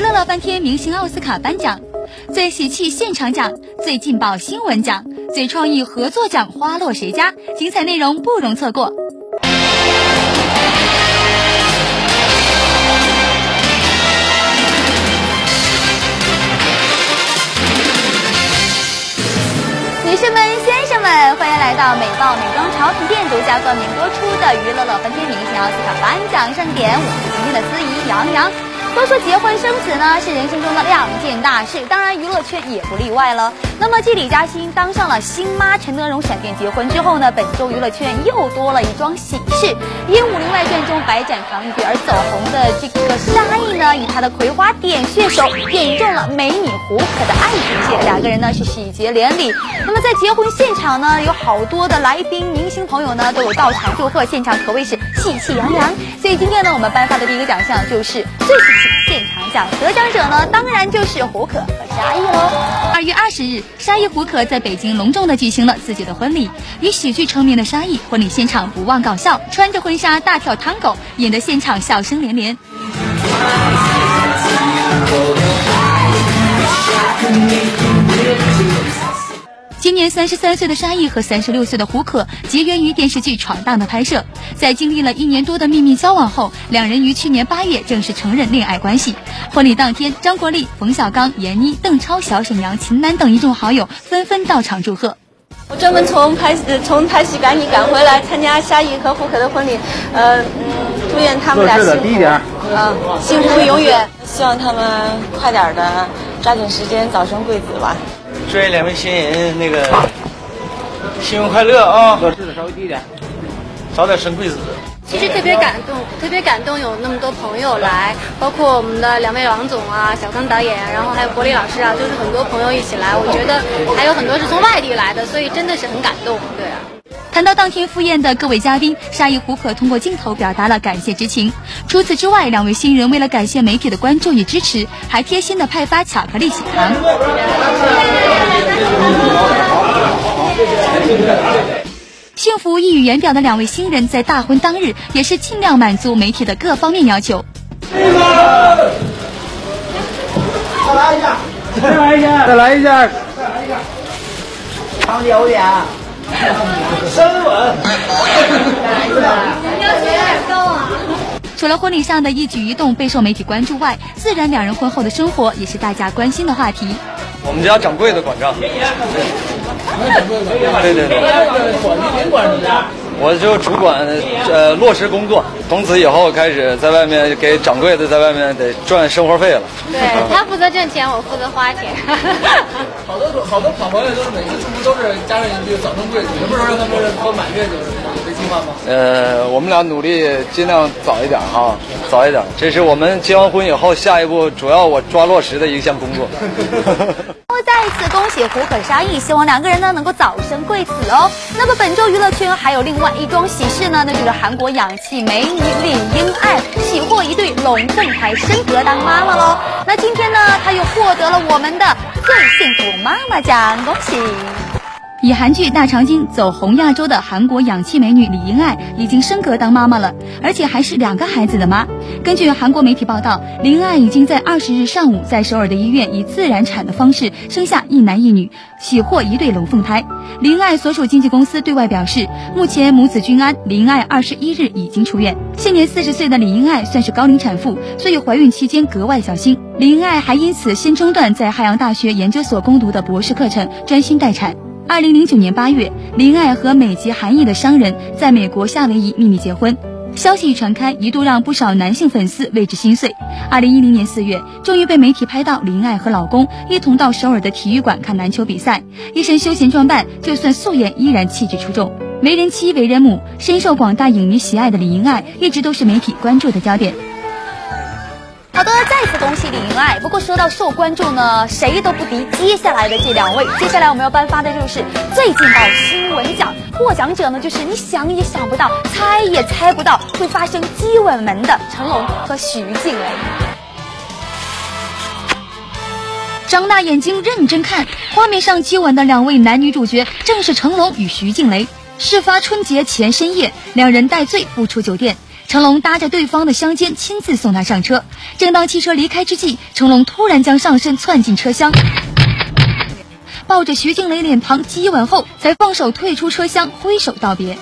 乐乐翻天明星奥斯卡颁奖，最喜气现场奖、最劲爆新闻奖、最创意合作奖花落谁家？精彩内容不容错过。女士们、先生们，欢迎来到美爆美妆潮品店独家冠名播出的娱乐乐翻天明星奥斯卡颁奖盛典，我是今天的司仪杨洋。都说结婚生子呢是人生中的两件大事，当然娱乐圈也不例外了。那么继李嘉欣当上了新妈，陈德容闪电结婚之后呢，本周娱乐圈又多了一桩喜事。因《武林外传》中白展堂玉而走红的这个沙溢呢，与他的葵花点穴手点中了美女胡可的爱情线，两个人呢是喜结连理。那么在结婚现场呢，有好多的来宾、明星朋友呢都有到场祝贺，现场可谓是喜气洋洋。所以今天呢，我们颁发的第一个奖项就是最喜气。现场奖得奖者呢，当然就是胡可和沙溢喽。二月二十日，沙溢胡可在北京隆重的举行了自己的婚礼。以喜剧成名的沙溢，婚礼现场不忘搞笑，穿着婚纱大跳探戈，引得现场笑声连连。今年三十三岁的沙溢和三十六岁的胡可结缘于电视剧《闯荡》的拍摄，在经历了一年多的秘密交往后，两人于去年八月正式承认恋爱关系。婚礼当天，张国立、冯小刚、闫妮、邓超、小沈阳、秦岚等一众好友纷纷到场祝贺。我专门从拍从拍戏赶紧赶回来参加沙溢和胡可的婚礼，呃嗯，祝愿他们俩幸福，啊，幸福永远。希望他们快点的抓紧时间早生贵子吧。祝愿两位新人那个新婚快乐啊！合适的稍微低一点，早点生贵子。其实特别感动，特别感动，有那么多朋友来，包括我们的两位王总啊、小刚导演，然后还有国立老师啊，就是很多朋友一起来。我觉得还有很多是从外地来的，所以真的是很感动。对啊。谈到当天赴宴的各位嘉宾，沙溢、胡可通过镜头表达了感谢之情。除此之外，两位新人为了感谢媒体的关注与支持，还贴心的派发巧克力喜糖。幸福溢于言表的两位新人，在大婚当日也是尽量满足媒体的各方面要求。再来一下，再来一下，再来一下，再来一下，长久点。深吻，要求有点高啊！除了婚礼上的一举一动备受媒体关注外，自然两人婚后的生活也是大家关心的话题。我们家掌柜的管账。对对对。我就主管呃落实工作，从此以后开始在外面给掌柜的在外面得赚生活费了。对他负责挣钱，我负责花钱。好多好多好朋友都是每次出门都是加上一句早生贵子，什么时候让他们过满月就是这计划吗？呃，我们俩努力尽量早一点哈，早一点。这是我们结完婚以后下一步主要我抓落实的一项工作。再一次恭喜胡可沙溢，希望两个人呢能够早生贵子哦。那么本周娱乐圈还有另外一桩喜事呢，那就是韩国氧气美女李英爱喜获一对龙凤胎，升格当妈妈喽。那今天呢，她又获得了我们的最幸福妈妈奖，恭喜！以韩剧《大长今》走红亚洲的韩国氧气美女李英爱已经升格当妈妈了，而且还是两个孩子的妈。根据韩国媒体报道，李英爱已经在二十日上午在首尔的医院以自然产的方式生下一男一女，喜获一对龙凤胎。李英爱所属经纪公司对外表示，目前母子均安。李英爱二十一日已经出院。现年四十岁的李英爱算是高龄产妇，所以怀孕期间格外小心。李英爱还因此先中断在汉阳大学研究所攻读的博士课程，专心待产。二零零九年八月，林爱和美籍韩裔的商人在美国夏威夷秘密结婚，消息一传开，一度让不少男性粉丝为之心碎。二零一零年四月，终于被媒体拍到林爱和老公一同到首尔的体育馆看篮球比赛，一身休闲装扮，就算素颜依然气质出众。为人妻，为人母，深受广大影迷喜爱的李英爱，一直都是媒体关注的焦点。好的，再次恭喜李英爱。不过说到受关注呢，谁都不敌接下来的这两位。接下来我们要颁发的就是最劲爆新闻奖，获奖者呢就是你想也想不到、猜也猜不到会发生接吻门的成龙和徐静蕾。张大眼睛认真看，画面上接吻的两位男女主角正是成龙与徐静蕾。事发春节前深夜，两人带醉步出酒店。成龙搭着对方的香肩，亲自送她上车。正当汽车离开之际，成龙突然将上身窜进车厢，抱着徐静蕾脸庞激吻后，才放手退出车厢，挥手道别。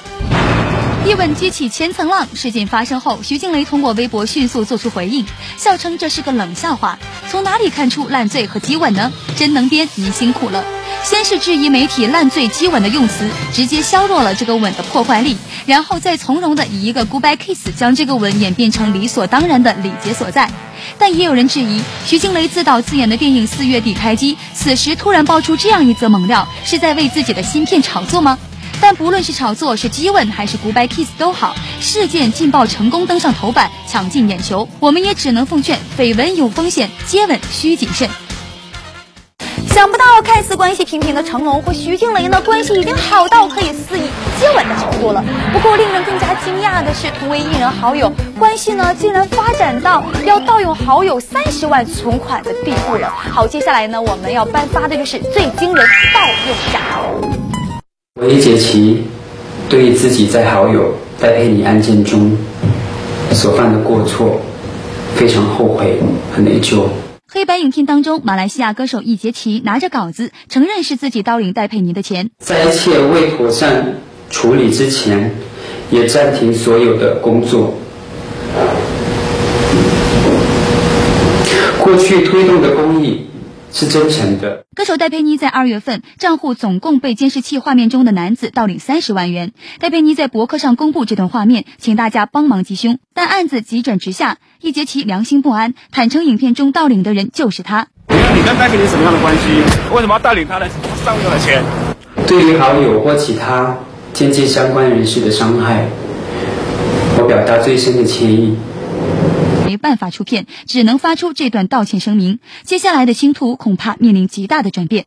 一吻激起千层浪。事件发生后，徐静蕾通过微博迅速做出回应，笑称这是个冷笑话。从哪里看出烂醉和激吻呢？真能编，你辛苦了。先是质疑媒体“烂醉”“激吻”的用词，直接削弱了这个吻的破坏力，然后再从容的以一个 “goodbye kiss” 将这个吻演变成理所当然的礼节所在。但也有人质疑，徐静蕾自导自演的电影四月底开机，此时突然爆出这样一则猛料，是在为自己的新片炒作吗？但不论是炒作、是激吻还是 Goodbye Kiss 都好，事件劲爆成功登上头版，抢尽眼球。我们也只能奉劝：绯闻有风险，接吻需谨慎。想不到，看似关系平平的成龙和徐静蕾呢，关系已经好到可以肆意接吻的程度了。不过，令人更加惊讶的是，同为艺人好友，关系呢竟然发展到要盗用好友三十万存款的地步了。好，接下来呢，我们要颁发的就是最惊人盗用奖。韦杰奇对自己在好友戴佩妮案件中所犯的过错非常后悔和内疚。黑白影片当中，马来西亚歌手易杰奇拿着稿子承认是自己盗领戴佩妮的钱，在一切未妥善处理之前，也暂停所有的工作。过去推动的公益。是真诚的。歌手戴佩妮在二月份账户总共被监视器画面中的男子盗领三十万元。戴佩妮在博客上公布这段画面，请大家帮忙缉凶。但案子急转直下，易杰奇良心不安，坦诚影片中盗领的人就是他。你看你跟戴佩妮什么样的关系？为什么要盗领他的上亿的钱？对于好友或其他间接相关人士的伤害，我表达最深的歉意。没办法出片，只能发出这段道歉声明。接下来的星途恐怕面临极大的转变。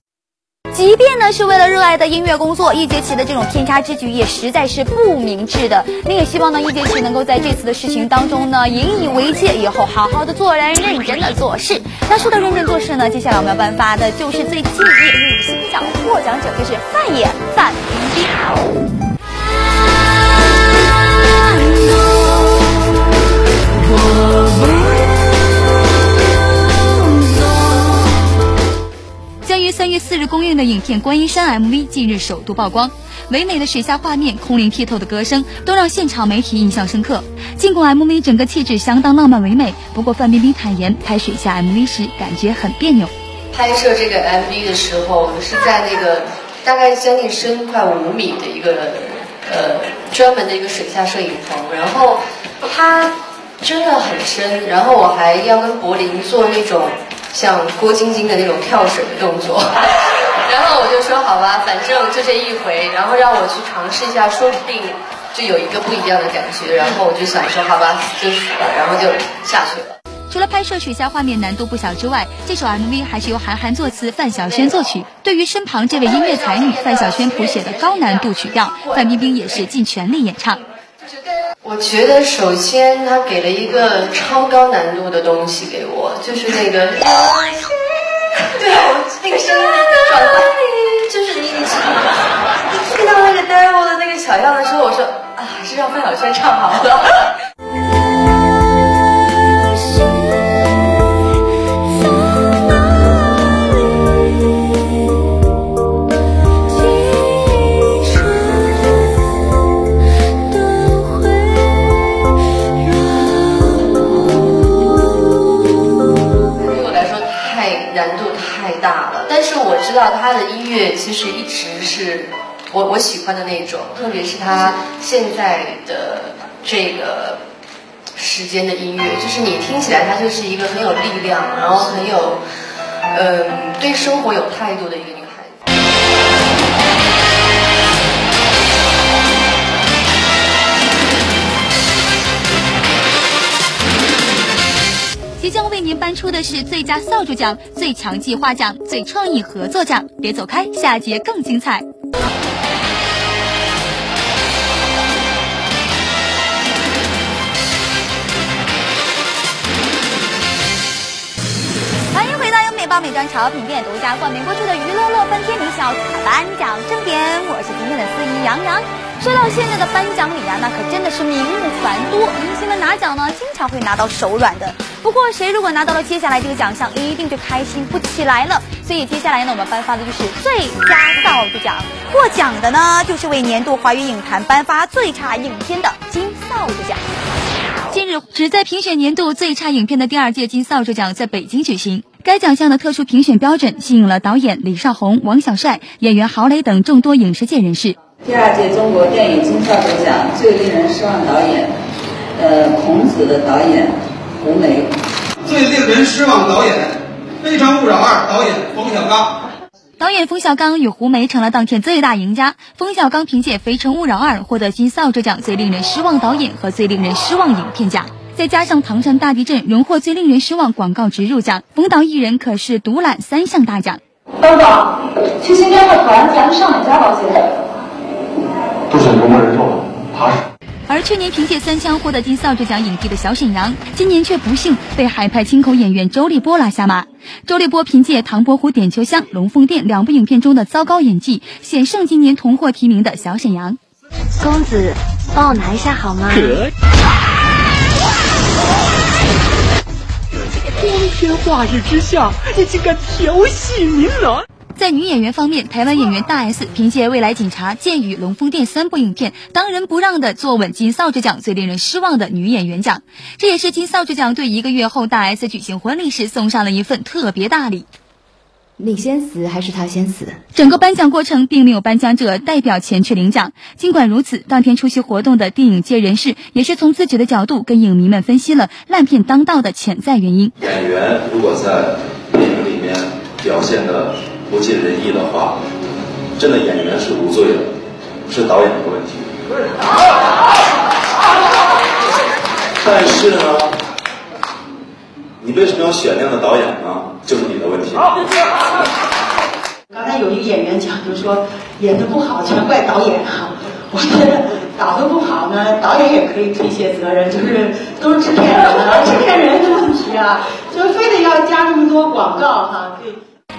即便呢是为了热爱的音乐工作，易杰奇的这种偏差之举也实在是不明智的。你也希望呢易杰奇能够在这次的事情当中呢引以为戒，以后好好的做人，认真的做事。那说到认真做事呢，接下来我们要颁发的就是最敬业女星奖，获奖者就是范爷范冰冰。将于三月四日公映的影片《观音山》MV 近日首度曝光，唯美的水下画面、空灵剔透的歌声，都让现场媒体印象深刻。尽管 MV 整个气质相当浪漫唯美，不过范冰冰坦言，拍水下 MV 时感觉很别扭。拍摄这个 MV 的时候，是在那个大概将近深快五米的一个呃专门的一个水下摄影棚，然后它。真的很深，然后我还要跟柏林做那种像郭晶晶的那种跳水的动作，然后我就说好吧，反正就这一回，然后让我去尝试一下，说不定就有一个不一样的感觉，然后我就想说好吧，就死了，然后就下去了。除了拍摄取下画面难度不小之外，这首 MV 还是由韩寒作词，范晓萱作曲。对于身旁这位音乐才女，范晓萱谱写的高难度曲调，范冰冰也是尽全力演唱。我觉得首先他给了一个超高难度的东西给我，就是那个，对，那个声音转换，就是你你听到那个 devil 的那个小样的时候，我说啊，还是让范晓萱唱好了。其实一直是我我喜欢的那种，特别是他现在的这个时间的音乐，就是你听起来他就是一个很有力量，然后很有嗯对生活有态度的一个女孩子。即将为您颁出的是最佳扫帚奖、最强计划奖、最创意合作奖。别走开，下节更精彩。欢迎回到由美邦美妆潮品店独家冠名播出的《娱乐乐翻天》名小彩颁奖盛典，我是今天的司仪杨洋。说到现在的颁奖礼啊，那可真的是名目繁多，明星。们拿奖呢，经常会拿到手软的。不过，谁如果拿到了接下来这个奖项，一定就开心不起来了。所以接下来呢，我们颁发的就是最佳造纸奖。获奖的呢，就是为年度华语影坛颁发最差影片的金扫帚奖。近日，旨在评选年度最差影片的第二届金扫帚奖在北京举行。该奖项的特殊评选标准吸引了导演李少红、王小帅、演员郝蕾等众多影视界人士。第二届中国电影金扫帚奖最令人失望导演，呃，孔子的导演胡梅。最令人失望导演，《非诚勿扰二》导演冯小刚。导演冯小刚与胡梅成了当天最大赢家。冯小刚凭借《非诚勿扰二》获得金扫帚奖最令人失望导演和最令人失望影片奖。再加上唐山大地震荣获最令人失望广告植入奖，冯导一人可是独揽三项大奖。等等，去新疆的团咱们上哪家保险？都选中国人寿了，踏实。而去年凭借《三枪》获得金扫帚奖影帝的小沈阳，今年却不幸被海派清口演员周立波拉下马。周立波凭借《唐伯虎点秋香》《龙凤店》两部影片中的糟糕演技，险胜今年同获提名的小沈阳。公子，帮我拿一下好吗？光天化日之下，你竟敢调戏民男！在女演员方面，台湾演员大 S 凭借《未来警察》《剑雨》《龙凤店》三部影片，当仁不让的坐稳金扫帚奖最令人失望的女演员奖。这也是金扫帚奖对一个月后大 S 举行婚礼时送上了一份特别大礼。你先死还是他先死？整个颁奖过程并没有颁奖者代表前去领奖。尽管如此，当天出席活动的电影界人士也是从自己的角度跟影迷们分析了烂片当道的潜在原因。演员如果在电影里面表现的不尽人意的话，真的演员是无罪的，是导演的问题。但是呢，你为什么要选那样的导演呢？就是你的问题。刚才有一个演员讲，就说演的不好全怪导演啊。我觉得导的不好呢，导演也可以推卸责任，就是都是制片人啊，制片人的问题啊，就非得要加那么多广告哈。对。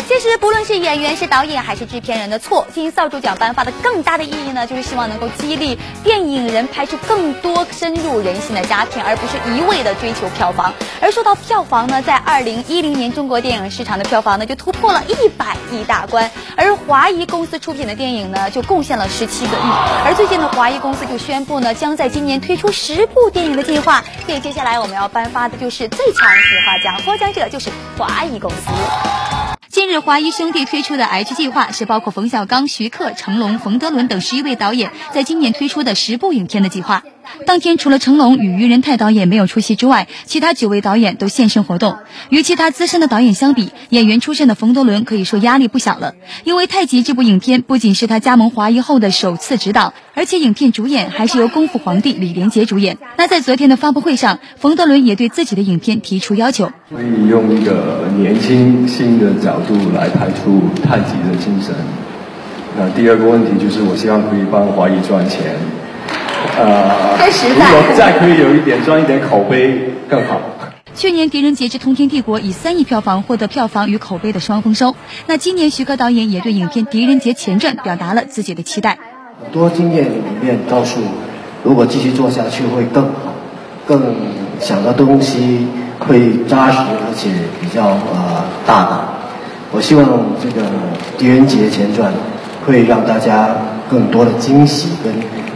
其实不论是演员、是导演还是制片人的错，金扫帚奖颁发的更大的意义呢，就是希望能够激励电影人拍出更多深入人心的佳片，而不是一味的追求票房。而说到票房呢，在二零一零年中国电影市场的票房呢就突破了一百亿大关，而华谊公司出品的电影呢就贡献了十七个亿。而最近的华谊公司就宣布呢，将在今年推出十部电影的计划。所以接下来我们要颁发的就是最强计划奖，获奖者就是华谊公司。近日，华谊兄弟推出的 H 计划是包括冯小刚、徐克、成龙、冯德伦等十一位导演在今年推出的十部影片的计划。当天，除了成龙与于仁泰导演没有出席之外，其他九位导演都现身活动。与其他资深的导演相比，演员出身的冯德伦可以说压力不小了。因为《太极》这部影片不仅是他加盟华谊后的首次执导，而且影片主演还是由功夫皇帝李连杰主演。那在昨天的发布会上，冯德伦也对自己的影片提出要求：可以用一个年轻新的角度来拍出《太极》的精神。那第二个问题就是，我希望可以帮华谊赚钱。呃，如果再可以有一点赚一点口碑更好。去年《狄仁杰之通天帝国》以三亿票房获得票房与口碑的双丰收。那今年徐克导演也对影片《狄仁杰前传》表达了自己的期待。很多经验里面告诉我，如果继续做下去会更好，更想的东西会扎实而且比较呃大胆。我希望这个《狄仁杰前传》会让大家更多的惊喜跟。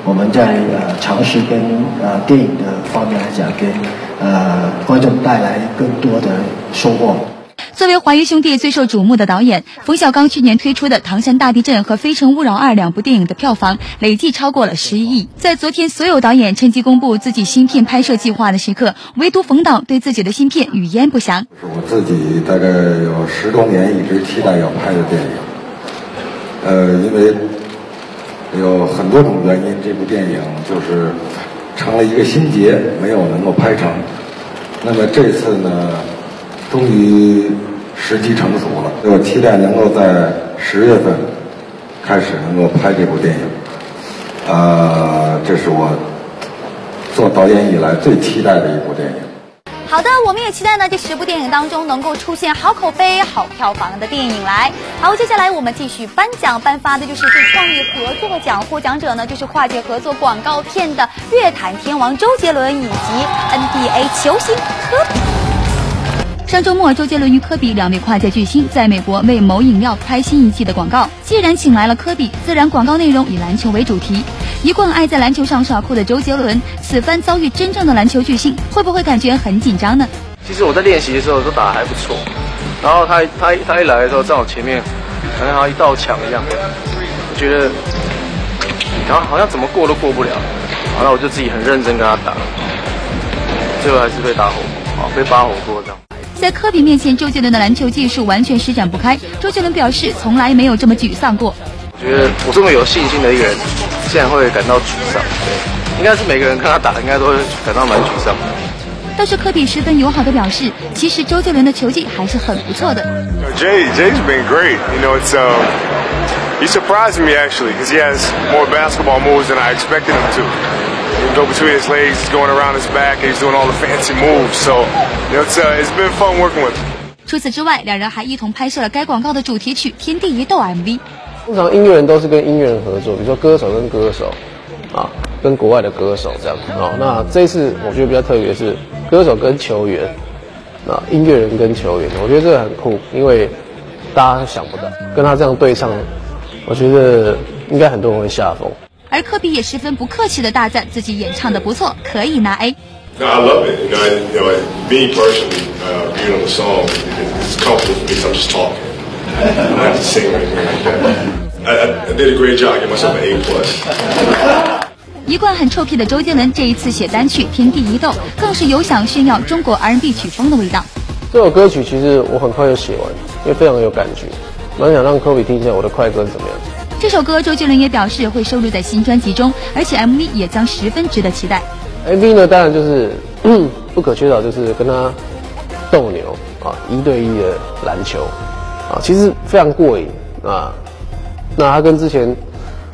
我们在呃尝试跟呃电影的方面来讲，给呃观众带来更多的收获。作为华谊兄弟最受瞩目的导演，冯小刚去年推出的《唐山大地震》和《非诚勿扰二》两部电影的票房累计超过了十一亿。在昨天，所有导演趁机公布自己新片拍摄计划的时刻，唯独冯导对自己的新片语焉不详。我自己大概有十多年一直期待要拍的电影，呃，因为。有很多种原因，这部电影就是成了一个心结，没有能够拍成。那么这次呢，终于时机成熟了，我期待能够在十月份开始能够拍这部电影。啊，这是我做导演以来最期待的一部电影。好的，我们也期待呢这十部电影当中能够出现好口碑、好票房的电影来。好，接下来我们继续颁奖，颁发的就是最创意合作奖，获奖者呢就是跨界合作广告片的乐坛天王周杰伦以及 NBA 球星科比。上周末，周杰伦与科比两位跨界巨星在美国为某饮料拍新一季的广告。既然请来了科比，自然广告内容以篮球为主题。一贯爱在篮球上耍酷的周杰伦，此番遭遇真正的篮球巨星，会不会感觉很紧张呢？其实我在练习的时候都打得还不错，然后他他他一来的时候在我前面，好像一道墙一样，我觉得，然后好像怎么过都过不了，然后我就自己很认真跟他打，最后还是被打火，啊，被扒火锅。在科比面前，周杰伦的篮球技术完全施展不开。周杰伦表示，从来没有这么沮丧过。我觉得我这么有信心的一个人，竟然会感到沮丧。对，应该是每个人看他打，应该都会感到蛮沮丧。但是科比十分友好的表示，其实周杰伦的球技还是很不错的。Jay, Jay's been great. You know, it's um, he surprised me actually because he has more basketball moves than I expected him to. Go between his legs, he's going around his back, and he's doing all the fancy moves. So, you know, it's uh, it's been fun working with him. 除此之外，两人还一同拍摄了该广告的主题曲《天地一斗》MV。通常音乐人都是跟音乐人合作，比如说歌手跟歌手，啊，跟国外的歌手这样子啊。那这一次我觉得比较特别是歌手跟球员，啊，音乐人跟球员，我觉得这个很酷，因为大家想不到跟他这样对唱，我觉得应该很多人会下风。而科比也十分不客气的大赞自己演唱的不错，可以拿 A。No, I love it. You know, I, you know, me personally, uh, being on the song, it's comfortable for me because I'm just talking. I don't have to sing or anything like that. I, I did a great job. Give myself an A plus. 一贯很臭屁的周杰伦这一次写单曲《天地一斗》，更是有想炫耀中国 R&B 曲风的味道。这首歌曲其实我很快就写完，因为非常有感觉，蛮想让科比听一下我的快歌是怎么样。这首歌周杰伦也表示会收录在新专辑中，而且 MV 也将十分值得期待。MV 呢，当然就是 不可缺少，就是跟他斗牛啊，一对一的篮球啊，其实非常过瘾啊。那他跟之前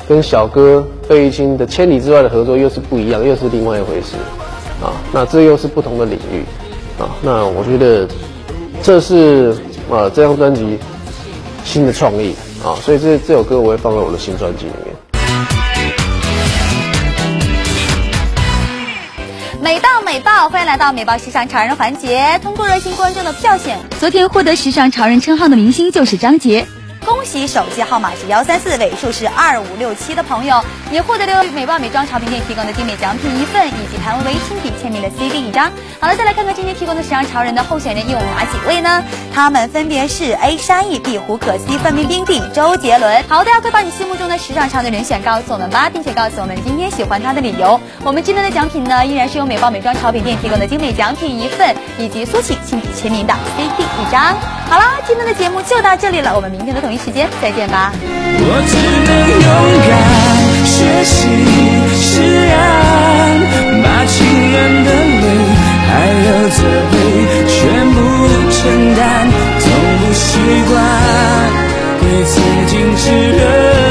跟小哥费玉清的《千里之外》的合作又是不一样，又是另外一回事啊。那这又是不同的领域啊。那我觉得这是啊这张专辑新的创意啊，所以这这首歌我会放在我的新专辑里面。美到美爆，欢迎来到美爆时尚潮人环节。通过热心观众的票选，昨天获得时尚潮人称号的明星就是张杰。恭喜手机号码是幺三四尾数是二五六七的朋友，也获得了美爆美妆潮品店提供的精美奖品一份，以及谭维维亲笔签名的 CD 一张。好了，再来看看今天提供的时尚潮人的候选人有哪几位呢？他们分别是 A 山艺、B 胡可 C 范冰冰、D 周杰伦。好，大家快把你心目中的时尚潮的人选告诉我们吧，并且告诉我们今天喜欢他的理由。我们今天的奖品呢，依然是由美爆美妆潮品店提供的精美奖品一份，以及苏醒亲笔签名的 CD 一张。好了，今天的节目就到这里了，我们明天的同一时间再见吧。我只能勇敢学习释然，把情人的泪还有责备全部承担，从不习惯对曾经炙热。